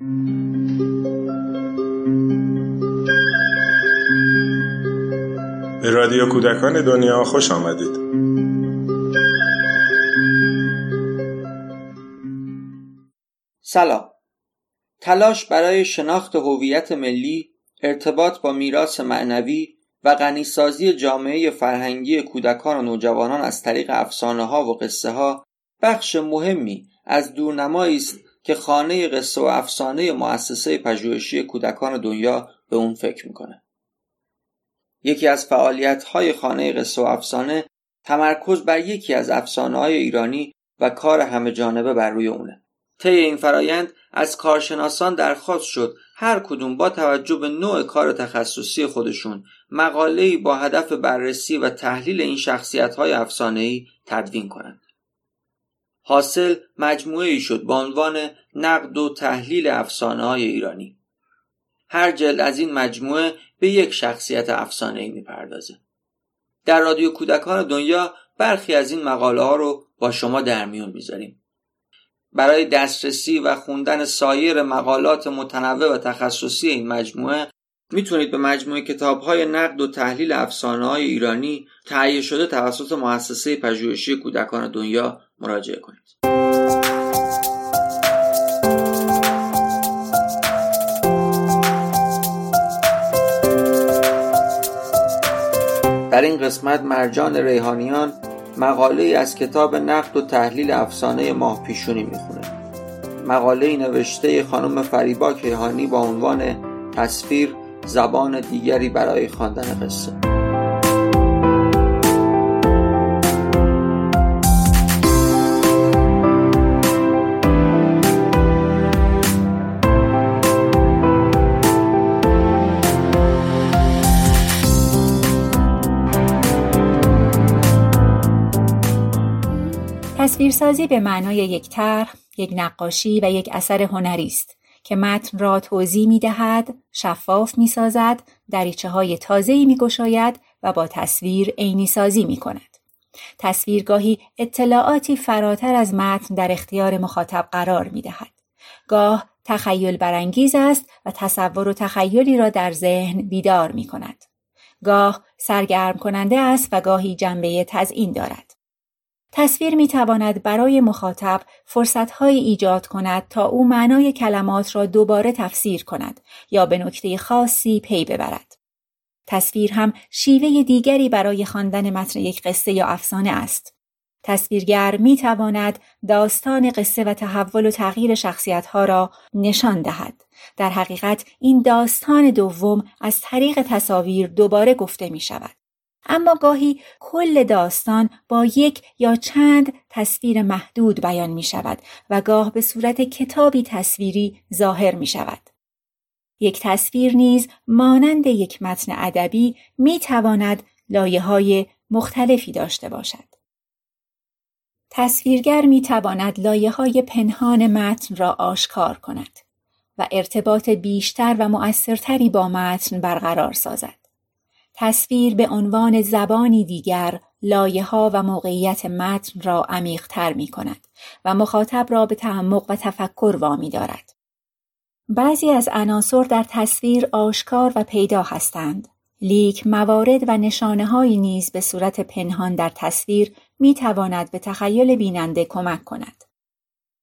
به رادیو کودکان دنیا خوش آمدید. سلام. تلاش برای شناخت هویت ملی ارتباط با میراث معنوی و غنیسازی جامعه فرهنگی کودکان و نوجوانان از طریق افسانه ها و قصه ها بخش مهمی از دورنمایی است که خانه قصه و افسانه مؤسسه پژوهشی کودکان دنیا به اون فکر می‌کنه یکی از فعالیت های خانه قصه و افسانه تمرکز بر یکی از افسانه های ایرانی و کار همه جانبه بر روی اونه طی این فرایند از کارشناسان درخواست شد هر کدوم با توجه به نوع کار تخصصی خودشون مقاله‌ای با هدف بررسی و تحلیل این شخصیت های افسانه‌ای تدوین کنند. حاصل مجموعه ای شد با عنوان نقد و تحلیل افسانه های ایرانی. هر جلد از این مجموعه به یک شخصیت افسانه ای می‌پردازه. در رادیو کودکان دنیا برخی از این مقاله ها رو با شما در میون می‌ذاریم. برای دسترسی و خوندن سایر مقالات متنوع و تخصصی این مجموعه می‌تونید به مجموعه کتاب های نقد و تحلیل افسانه های ایرانی تهیه شده توسط مؤسسه پژوهشی کودکان دنیا مراجعه کنید. در این قسمت مرجان ریحانیان مقاله از کتاب نقد و تحلیل افسانه ماه پیشونی می‌خونه مقاله نوشته خانم فریبا کیهانی با عنوان تصویر زبان دیگری برای خواندن قصه تصویرسازی به معنای یک طرح، یک نقاشی و یک اثر هنری است که متن را توضیح می دهد، شفاف می سازد، دریچه های تازه‌ای می گشاید و با تصویر عینی سازی می کند. تصویرگاهی اطلاعاتی فراتر از متن در اختیار مخاطب قرار می دهد. گاه تخیل برانگیز است و تصور و تخیلی را در ذهن بیدار می کند. گاه سرگرم کننده است و گاهی جنبه تزئین دارد. تصویر می تواند برای مخاطب فرصتهایی ایجاد کند تا او معنای کلمات را دوباره تفسیر کند یا به نکته خاصی پی ببرد. تصویر هم شیوه دیگری برای خواندن متن یک قصه یا افسانه است. تصویرگر می تواند داستان قصه و تحول و تغییر شخصیتها را نشان دهد. در حقیقت این داستان دوم از طریق تصاویر دوباره گفته می شود. اما گاهی کل داستان با یک یا چند تصویر محدود بیان می شود و گاه به صورت کتابی تصویری ظاهر می شود. یک تصویر نیز مانند یک متن ادبی می تواند لایه های مختلفی داشته باشد. تصویرگر می تواند لایه های پنهان متن را آشکار کند و ارتباط بیشتر و مؤثرتری با متن برقرار سازد. تصویر به عنوان زبانی دیگر لایه ها و موقعیت متن را عمیقتر می کند و مخاطب را به تعمق و تفکر وامی دارد. بعضی از عناصر در تصویر آشکار و پیدا هستند. لیک موارد و نشانه های نیز به صورت پنهان در تصویر می تواند به تخیل بیننده کمک کند.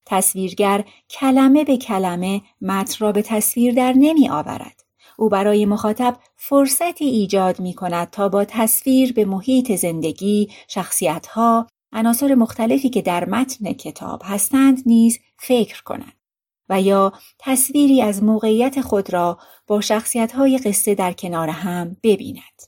تصویرگر کلمه به کلمه متن را به تصویر در نمی آورد. او برای مخاطب فرصتی ایجاد می کند تا با تصویر به محیط زندگی، شخصیتها، عناصر مختلفی که در متن کتاب هستند نیز فکر کند و یا تصویری از موقعیت خود را با شخصیتهای قصه در کنار هم ببیند.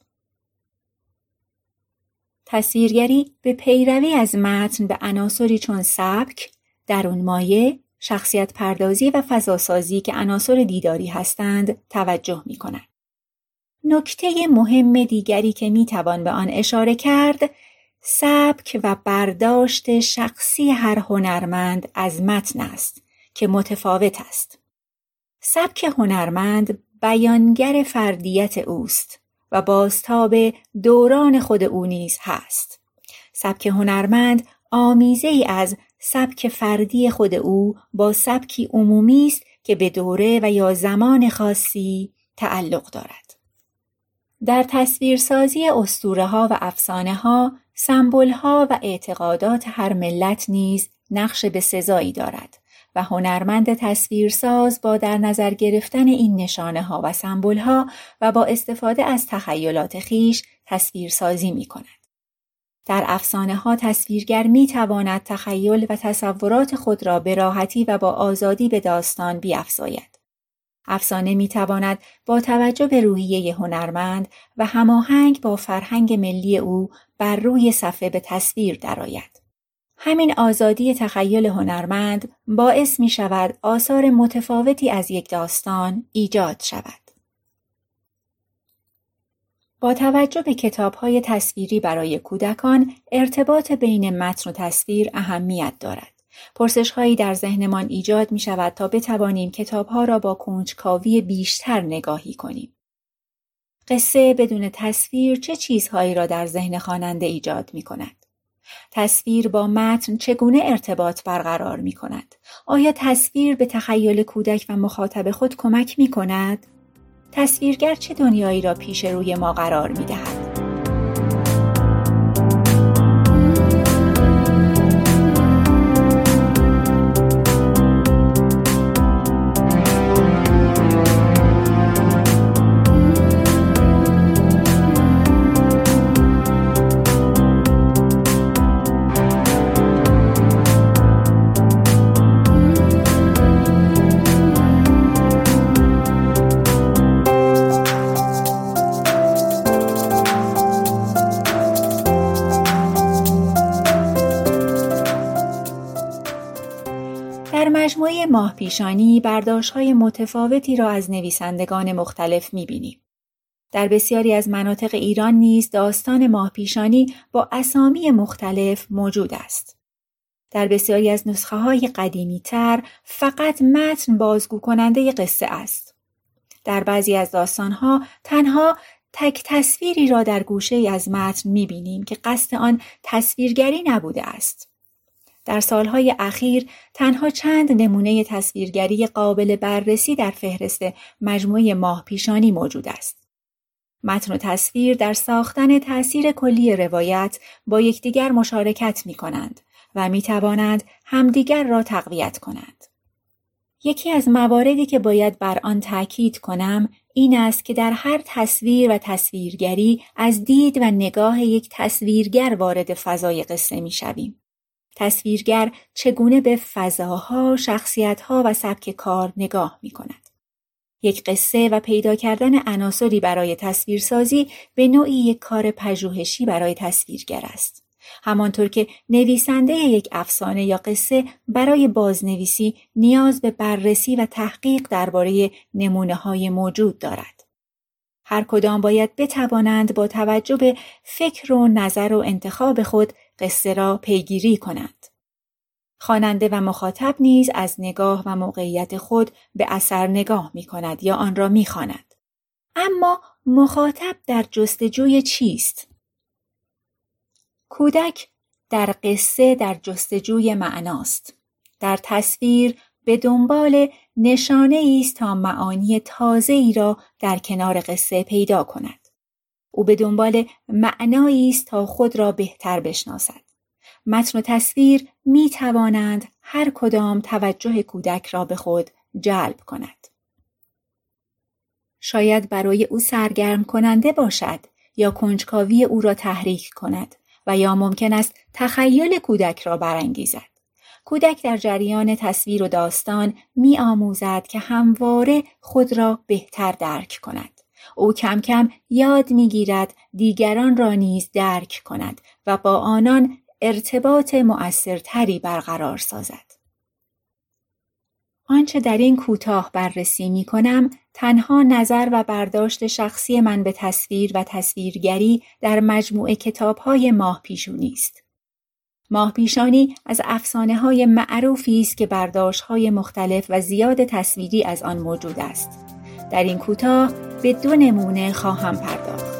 تصویرگری به پیروی از متن به عناصری چون سبک، درون مایه، شخصیت پردازی و فضاسازی که عناصر دیداری هستند توجه می کند. نکته مهم دیگری که می توان به آن اشاره کرد سبک و برداشت شخصی هر هنرمند از متن است که متفاوت است. سبک هنرمند بیانگر فردیت اوست و بازتاب دوران خود او نیز هست. سبک هنرمند آمیزه ای از سبک فردی خود او با سبکی عمومی است که به دوره و یا زمان خاصی تعلق دارد. در تصویرسازی اسطوره ها و افسانه ها، سمبل ها و اعتقادات هر ملت نیز نقش به سزایی دارد و هنرمند تصویرساز با در نظر گرفتن این نشانه ها و سمبل ها و با استفاده از تخیلات خیش تصویرسازی می کند. در افسانه ها تصویرگر می تواند تخیل و تصورات خود را به راحتی و با آزادی به داستان بیافزاید. افسانه می تواند با توجه به روحیه هنرمند و هماهنگ با فرهنگ ملی او بر روی صفحه به تصویر درآید. همین آزادی تخیل هنرمند باعث می شود آثار متفاوتی از یک داستان ایجاد شود. با توجه به کتاب های تصویری برای کودکان ارتباط بین متن و تصویر اهمیت دارد. پرسش هایی در ذهنمان ایجاد می شود تا بتوانیم کتاب ها را با کنجکاوی بیشتر نگاهی کنیم. قصه بدون تصویر چه چیزهایی را در ذهن خواننده ایجاد می کند؟ تصویر با متن چگونه ارتباط برقرار می کند؟ آیا تصویر به تخیل کودک و مخاطب خود کمک می کند؟ تصویرگر چه دنیایی را پیش روی ما قرار می دهد؟ مجموعه ماه پیشانی برداشت های متفاوتی را از نویسندگان مختلف می‌بینیم. در بسیاری از مناطق ایران نیز داستان ماه پیشانی با اسامی مختلف موجود است. در بسیاری از نسخه های قدیمی تر فقط متن بازگو کننده قصه است. در بعضی از داستانها تنها تک تصویری را در گوشه از متن می بینیم که قصد آن تصویرگری نبوده است. در سالهای اخیر تنها چند نمونه تصویرگری قابل بررسی در فهرست مجموعه ماه پیشانی موجود است. متن و تصویر در ساختن تأثیر کلی روایت با یکدیگر مشارکت می کنند و می توانند همدیگر را تقویت کنند. یکی از مواردی که باید بر آن تاکید کنم این است که در هر تصویر و تصویرگری از دید و نگاه یک تصویرگر وارد فضای قصه می شویم. تصویرگر چگونه به فضاها، شخصیتها و سبک کار نگاه می کند. یک قصه و پیدا کردن عناصری برای تصویرسازی به نوعی یک کار پژوهشی برای تصویرگر است. همانطور که نویسنده یک افسانه یا قصه برای بازنویسی نیاز به بررسی و تحقیق درباره نمونه های موجود دارد. هر کدام باید بتوانند با توجه به فکر و نظر و انتخاب خود قصه را پیگیری کنند. خواننده و مخاطب نیز از نگاه و موقعیت خود به اثر نگاه می کند یا آن را می خاند. اما مخاطب در جستجوی چیست؟ کودک در قصه در جستجوی معناست. در تصویر به دنبال نشانه است تا معانی تازه ای را در کنار قصه پیدا کند. او به دنبال معنایی است تا خود را بهتر بشناسد. متن و تصویر می توانند هر کدام توجه کودک را به خود جلب کند. شاید برای او سرگرم کننده باشد یا کنجکاوی او را تحریک کند و یا ممکن است تخیل کودک را برانگیزد. کودک در جریان تصویر و داستان می آموزد که همواره خود را بهتر درک کند. او کم کم یاد می‌گیرد دیگران را نیز درک کند و با آنان ارتباط مؤثرتری برقرار سازد. آنچه در این کوتاه بررسی می کنم تنها نظر و برداشت شخصی من به تصویر و تصویرگری در مجموعه کتاب های ماه پیشونی است. ماه پیشانی از افسانه های معروفی است که برداشت های مختلف و زیاد تصویری از آن موجود است. در این کوتاه به دو نمونه خواهم پرداخت.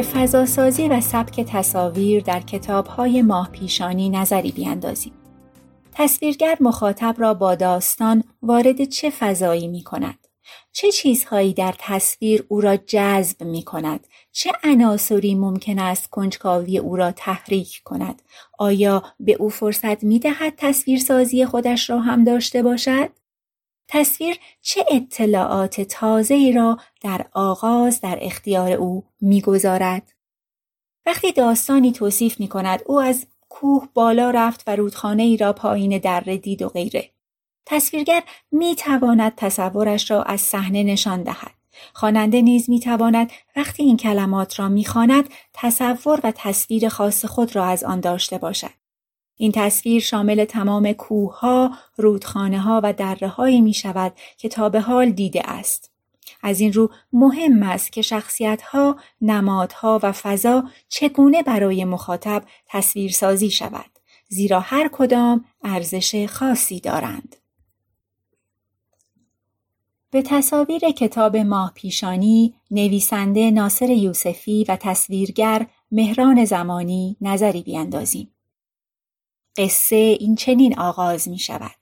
به فضاسازی و سبک تصاویر در کتابهای ماه پیشانی نظری بیاندازیم. تصویرگر مخاطب را با داستان وارد چه فضایی می کند؟ چه چیزهایی در تصویر او را جذب می کند؟ چه عناصری ممکن است کنجکاوی او را تحریک کند؟ آیا به او فرصت می دهد تصویرسازی خودش را هم داشته باشد؟ تصویر چه اطلاعات تازه ای را در آغاز در اختیار او می‌گذارد؟ وقتی داستانی توصیف می کند او از کوه بالا رفت و رودخانه ای را پایین دره دید و غیره. تصویرگر می تواند تصورش را از صحنه نشان دهد. خواننده نیز می تواند وقتی این کلمات را می خواند تصور و تصویر خاص خود را از آن داشته باشد. این تصویر شامل تمام کوهها، رودخانه و دره هایی می شود که تا به حال دیده است. از این رو مهم است که شخصیت ها، نمادها و فضا چگونه برای مخاطب تصویرسازی شود. زیرا هر کدام ارزش خاصی دارند. به تصاویر کتاب ماه پیشانی نویسنده ناصر یوسفی و تصویرگر مهران زمانی نظری بیاندازیم. قصه این چنین آغاز می شود.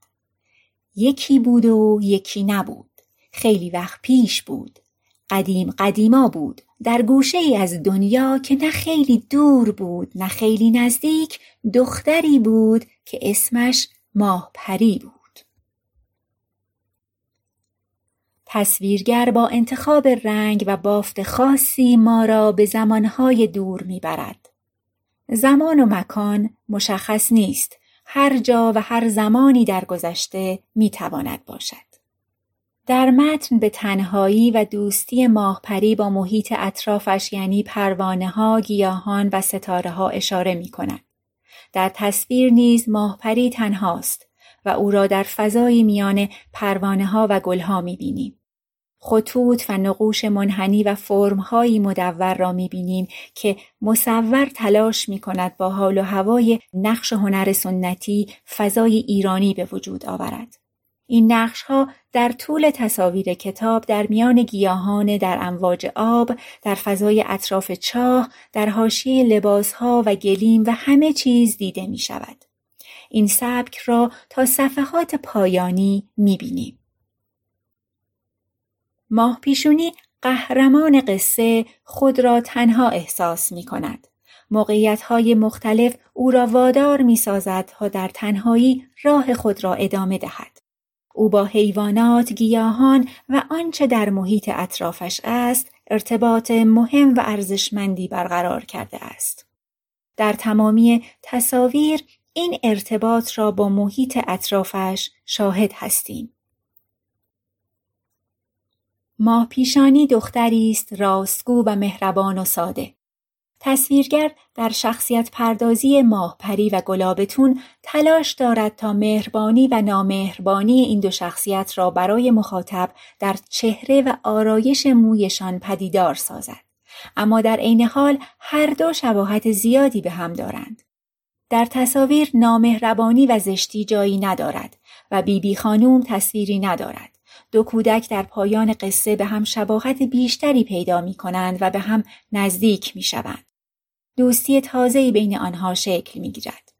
یکی بود و یکی نبود. خیلی وقت پیش بود. قدیم قدیما بود. در گوشه ای از دنیا که نه خیلی دور بود نه خیلی نزدیک دختری بود که اسمش ماه پری بود. تصویرگر با انتخاب رنگ و بافت خاصی ما را به زمانهای دور می‌برد. زمان و مکان مشخص نیست. هر جا و هر زمانی در گذشته می‌تواند باشد. در متن به تنهایی و دوستی ماهپری با محیط اطرافش یعنی پروانه ها، گیاهان و ستاره ها اشاره می کند. در تصویر نیز ماهپری تنهاست و او را در فضای میان پروانه ها و گلها می بینیم. خطوط و نقوش منحنی و فرمهایی مدور را می‌بینیم که مصور تلاش می کند با حال و هوای نقش هنر سنتی فضای ایرانی به وجود آورد. این نقش ها در طول تصاویر کتاب در میان گیاهان در امواج آب، در فضای اطراف چاه، در حاشیه لباس ها و گلیم و همه چیز دیده می شود. این سبک را تا صفحات پایانی می بینیم. ماه پیشونی قهرمان قصه خود را تنها احساس می کند. موقعیت های مختلف او را وادار می سازد تا در تنهایی راه خود را ادامه دهد. او با حیوانات، گیاهان و آنچه در محیط اطرافش است ارتباط مهم و ارزشمندی برقرار کرده است. در تمامی تصاویر این ارتباط را با محیط اطرافش شاهد هستیم. ماه پیشانی دختری است راستگو و مهربان و ساده. تصویرگر در شخصیت پردازی ماه پری و گلابتون تلاش دارد تا مهربانی و نامهربانی این دو شخصیت را برای مخاطب در چهره و آرایش مویشان پدیدار سازد. اما در عین حال هر دو شباهت زیادی به هم دارند. در تصاویر نامهربانی و زشتی جایی ندارد و بیبی بی خانوم تصویری ندارد. دو کودک در پایان قصه به هم شباهت بیشتری پیدا می کنند و به هم نزدیک می شوند. دوستی تازه‌ای بین آنها شکل می گیرد.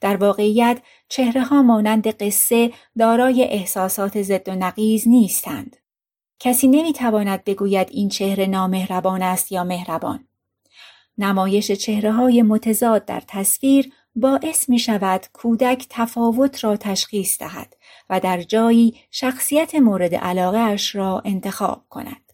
در واقعیت چهره ها مانند قصه دارای احساسات ضد و نقیز نیستند. کسی نمی تواند بگوید این چهره نامهربان است یا مهربان. نمایش چهره های متضاد در تصویر باعث می شود کودک تفاوت را تشخیص دهد و در جایی شخصیت مورد علاقه اش را انتخاب کند.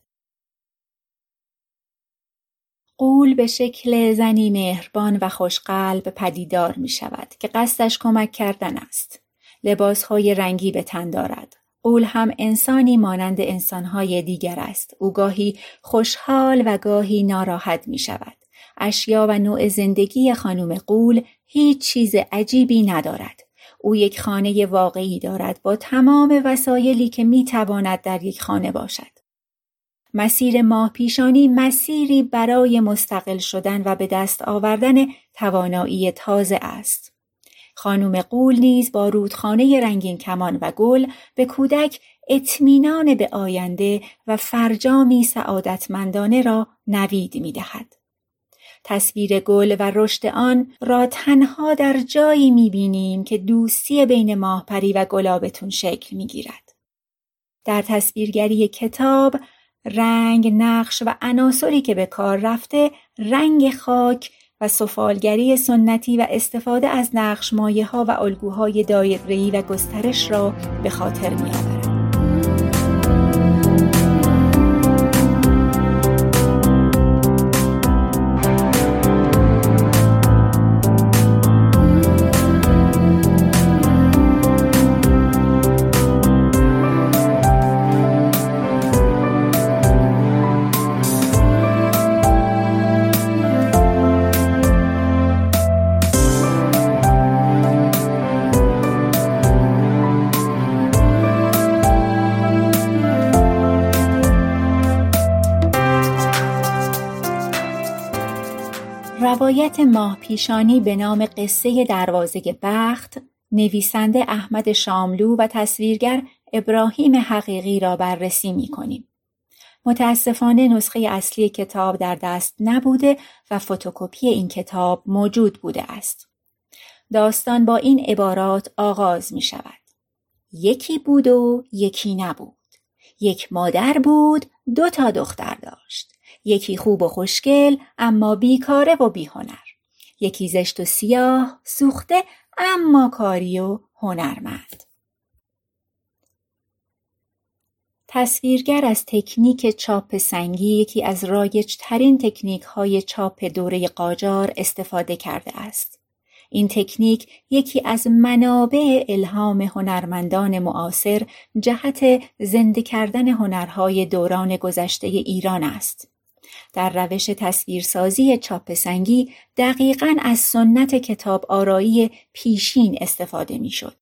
قول به شکل زنی مهربان و خوشقلب پدیدار می شود که قصدش کمک کردن است. لباسهای رنگی به تن دارد. قول هم انسانی مانند انسانهای دیگر است. او گاهی خوشحال و گاهی ناراحت می شود. اشیا و نوع زندگی خانم قول هیچ چیز عجیبی ندارد. او یک خانه واقعی دارد با تمام وسایلی که می تواند در یک خانه باشد. مسیر ماه پیشانی مسیری برای مستقل شدن و به دست آوردن توانایی تازه است. خانم قول نیز با رودخانه رنگین کمان و گل به کودک اطمینان به آینده و فرجامی سعادتمندانه را نوید می دهد. تصویر گل و رشد آن را تنها در جایی می‌بینیم که دوستی بین ماهپری و گلابتون شکل می‌گیرد. در تصویرگری کتاب رنگ، نقش و عناصری که به کار رفته رنگ خاک و سفالگری سنتی و استفاده از نقش مایه ها و الگوهای دایره‌ای و گسترش را به خاطر میآورد. روایت ماه پیشانی به نام قصه دروازه بخت نویسنده احمد شاملو و تصویرگر ابراهیم حقیقی را بررسی می کنیم. متاسفانه نسخه اصلی کتاب در دست نبوده و فتوکپی این کتاب موجود بوده است. داستان با این عبارات آغاز می شود. یکی بود و یکی نبود. یک مادر بود دو تا دختر داشت. یکی خوب و خوشگل اما بیکاره و بیهنر یکی زشت و سیاه سوخته اما کاری و هنرمند تصویرگر از تکنیک چاپ سنگی یکی از رایج ترین تکنیک های چاپ دوره قاجار استفاده کرده است. این تکنیک یکی از منابع الهام هنرمندان معاصر جهت زنده کردن هنرهای دوران گذشته ایران است. در روش تصویرسازی چاپ سنگی دقیقا از سنت کتاب آرایی پیشین استفاده می شد.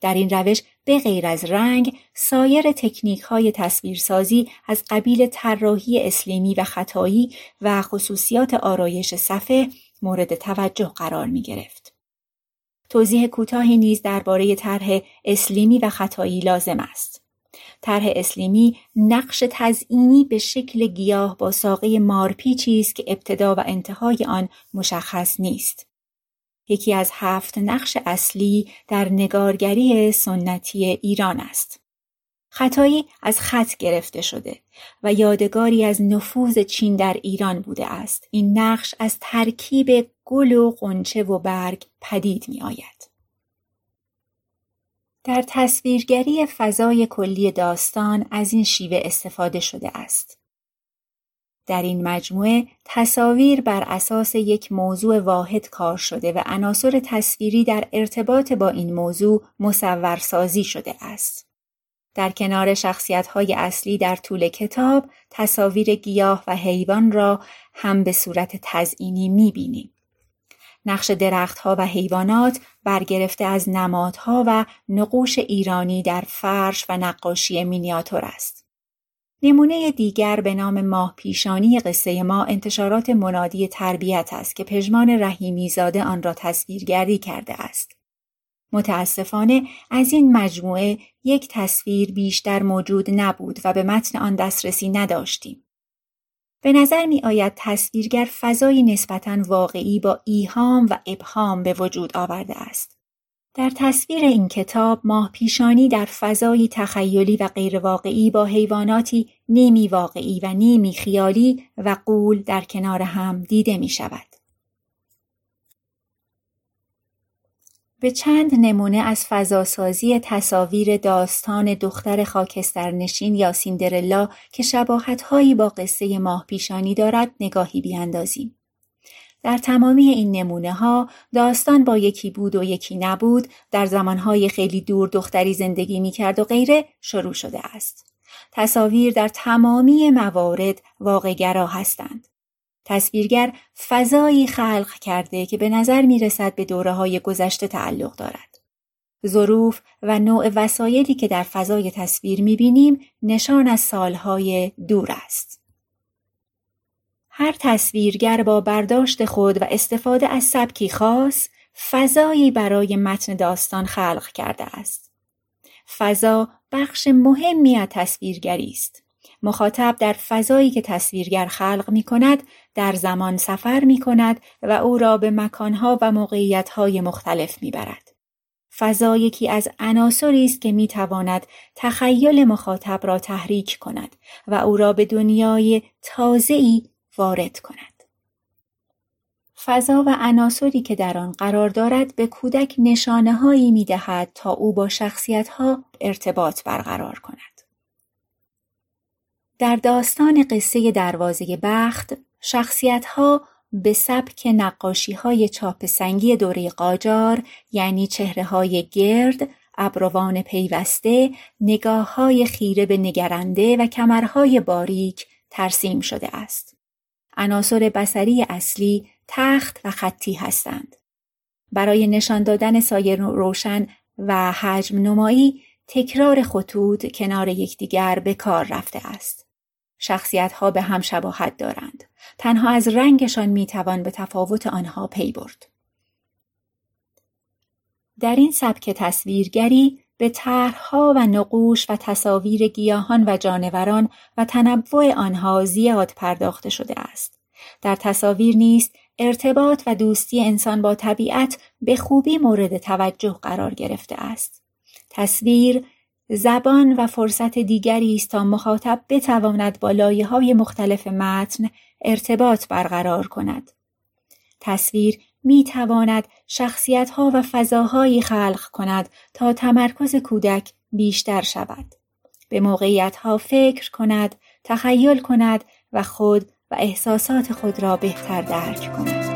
در این روش به غیر از رنگ سایر تکنیک های تصویرسازی از قبیل طراحی اسلیمی و خطایی و خصوصیات آرایش صفحه مورد توجه قرار می گرفت. توضیح کوتاهی نیز درباره طرح اسلیمی و خطایی لازم است. طرح اسلیمی نقش تزئینی به شکل گیاه با ساقه مارپیچی است که ابتدا و انتهای آن مشخص نیست. یکی از هفت نقش اصلی در نگارگری سنتی ایران است. خطایی از خط گرفته شده و یادگاری از نفوذ چین در ایران بوده است. این نقش از ترکیب گل و قنچه و برگ پدید می آید. در تصویرگری فضای کلی داستان از این شیوه استفاده شده است. در این مجموعه تصاویر بر اساس یک موضوع واحد کار شده و عناصر تصویری در ارتباط با این موضوع مصورسازی شده است. در کنار شخصیت‌های اصلی در طول کتاب، تصاویر گیاه و حیوان را هم به صورت تزئینی می‌بینیم. نقش درختها و حیوانات برگرفته از نمادها و نقوش ایرانی در فرش و نقاشی مینیاتور است. نمونه دیگر به نام ماه پیشانی قصه ما انتشارات منادی تربیت است که پژمان رحیمی زاده آن را تصویرگری کرده است. متاسفانه از این مجموعه یک تصویر بیشتر موجود نبود و به متن آن دسترسی نداشتیم. به نظر می آید تصویرگر فضایی نسبتا واقعی با ایهام و ابهام به وجود آورده است. در تصویر این کتاب ماه پیشانی در فضایی تخیلی و غیرواقعی با حیواناتی نیمی واقعی و نیمی خیالی و قول در کنار هم دیده می شود. به چند نمونه از فضاسازی تصاویر داستان دختر خاکسترنشین یا سیندرلا که شباهتهایی با قصه ماه پیشانی دارد نگاهی بیاندازیم. در تمامی این نمونه ها داستان با یکی بود و یکی نبود در زمانهای خیلی دور دختری زندگی می کرد و غیره شروع شده است. تصاویر در تمامی موارد واقعگرا هستند. تصویرگر فضایی خلق کرده که به نظر می رسد به دوره های گذشته تعلق دارد. ظروف و نوع وسایلی که در فضای تصویر می بینیم نشان از سالهای دور است. هر تصویرگر با برداشت خود و استفاده از سبکی خاص فضایی برای متن داستان خلق کرده است. فضا بخش مهمی از تصویرگری است. مخاطب در فضایی که تصویرگر خلق می کند در زمان سفر می کند و او را به مکانها و موقعیتهای مختلف می برد. فضا یکی از عناصری است که می تواند تخیل مخاطب را تحریک کند و او را به دنیای تازه‌ای وارد کند. فضا و عناصری که در آن قرار دارد به کودک نشانه هایی می دهد تا او با شخصیت ها ارتباط برقرار کند. در داستان قصه دروازه بخت شخصیت ها به سبک نقاشی های چاپ سنگی دوره قاجار یعنی چهره های گرد، ابروان پیوسته، نگاه های خیره به نگرنده و کمرهای باریک ترسیم شده است. عناصر بسری اصلی تخت و خطی هستند. برای نشان دادن سایه روشن و حجم نمایی تکرار خطوط کنار یکدیگر به کار رفته است. شخصیت ها به هم شباهت دارند. تنها از رنگشان می‌توان به تفاوت آنها پی برد. در این سبک تصویرگری به طرحها و نقوش و تصاویر گیاهان و جانوران و تنوع آنها زیاد پرداخته شده است. در تصاویر نیست ارتباط و دوستی انسان با طبیعت به خوبی مورد توجه قرار گرفته است. تصویر زبان و فرصت دیگری است تا مخاطب بتواند با لایه های مختلف متن ارتباط برقرار کند. تصویر می تواند شخصیت ها و فضاهایی خلق کند تا تمرکز کودک بیشتر شود. به موقعیت ها فکر کند، تخیل کند و خود و احساسات خود را بهتر درک کند.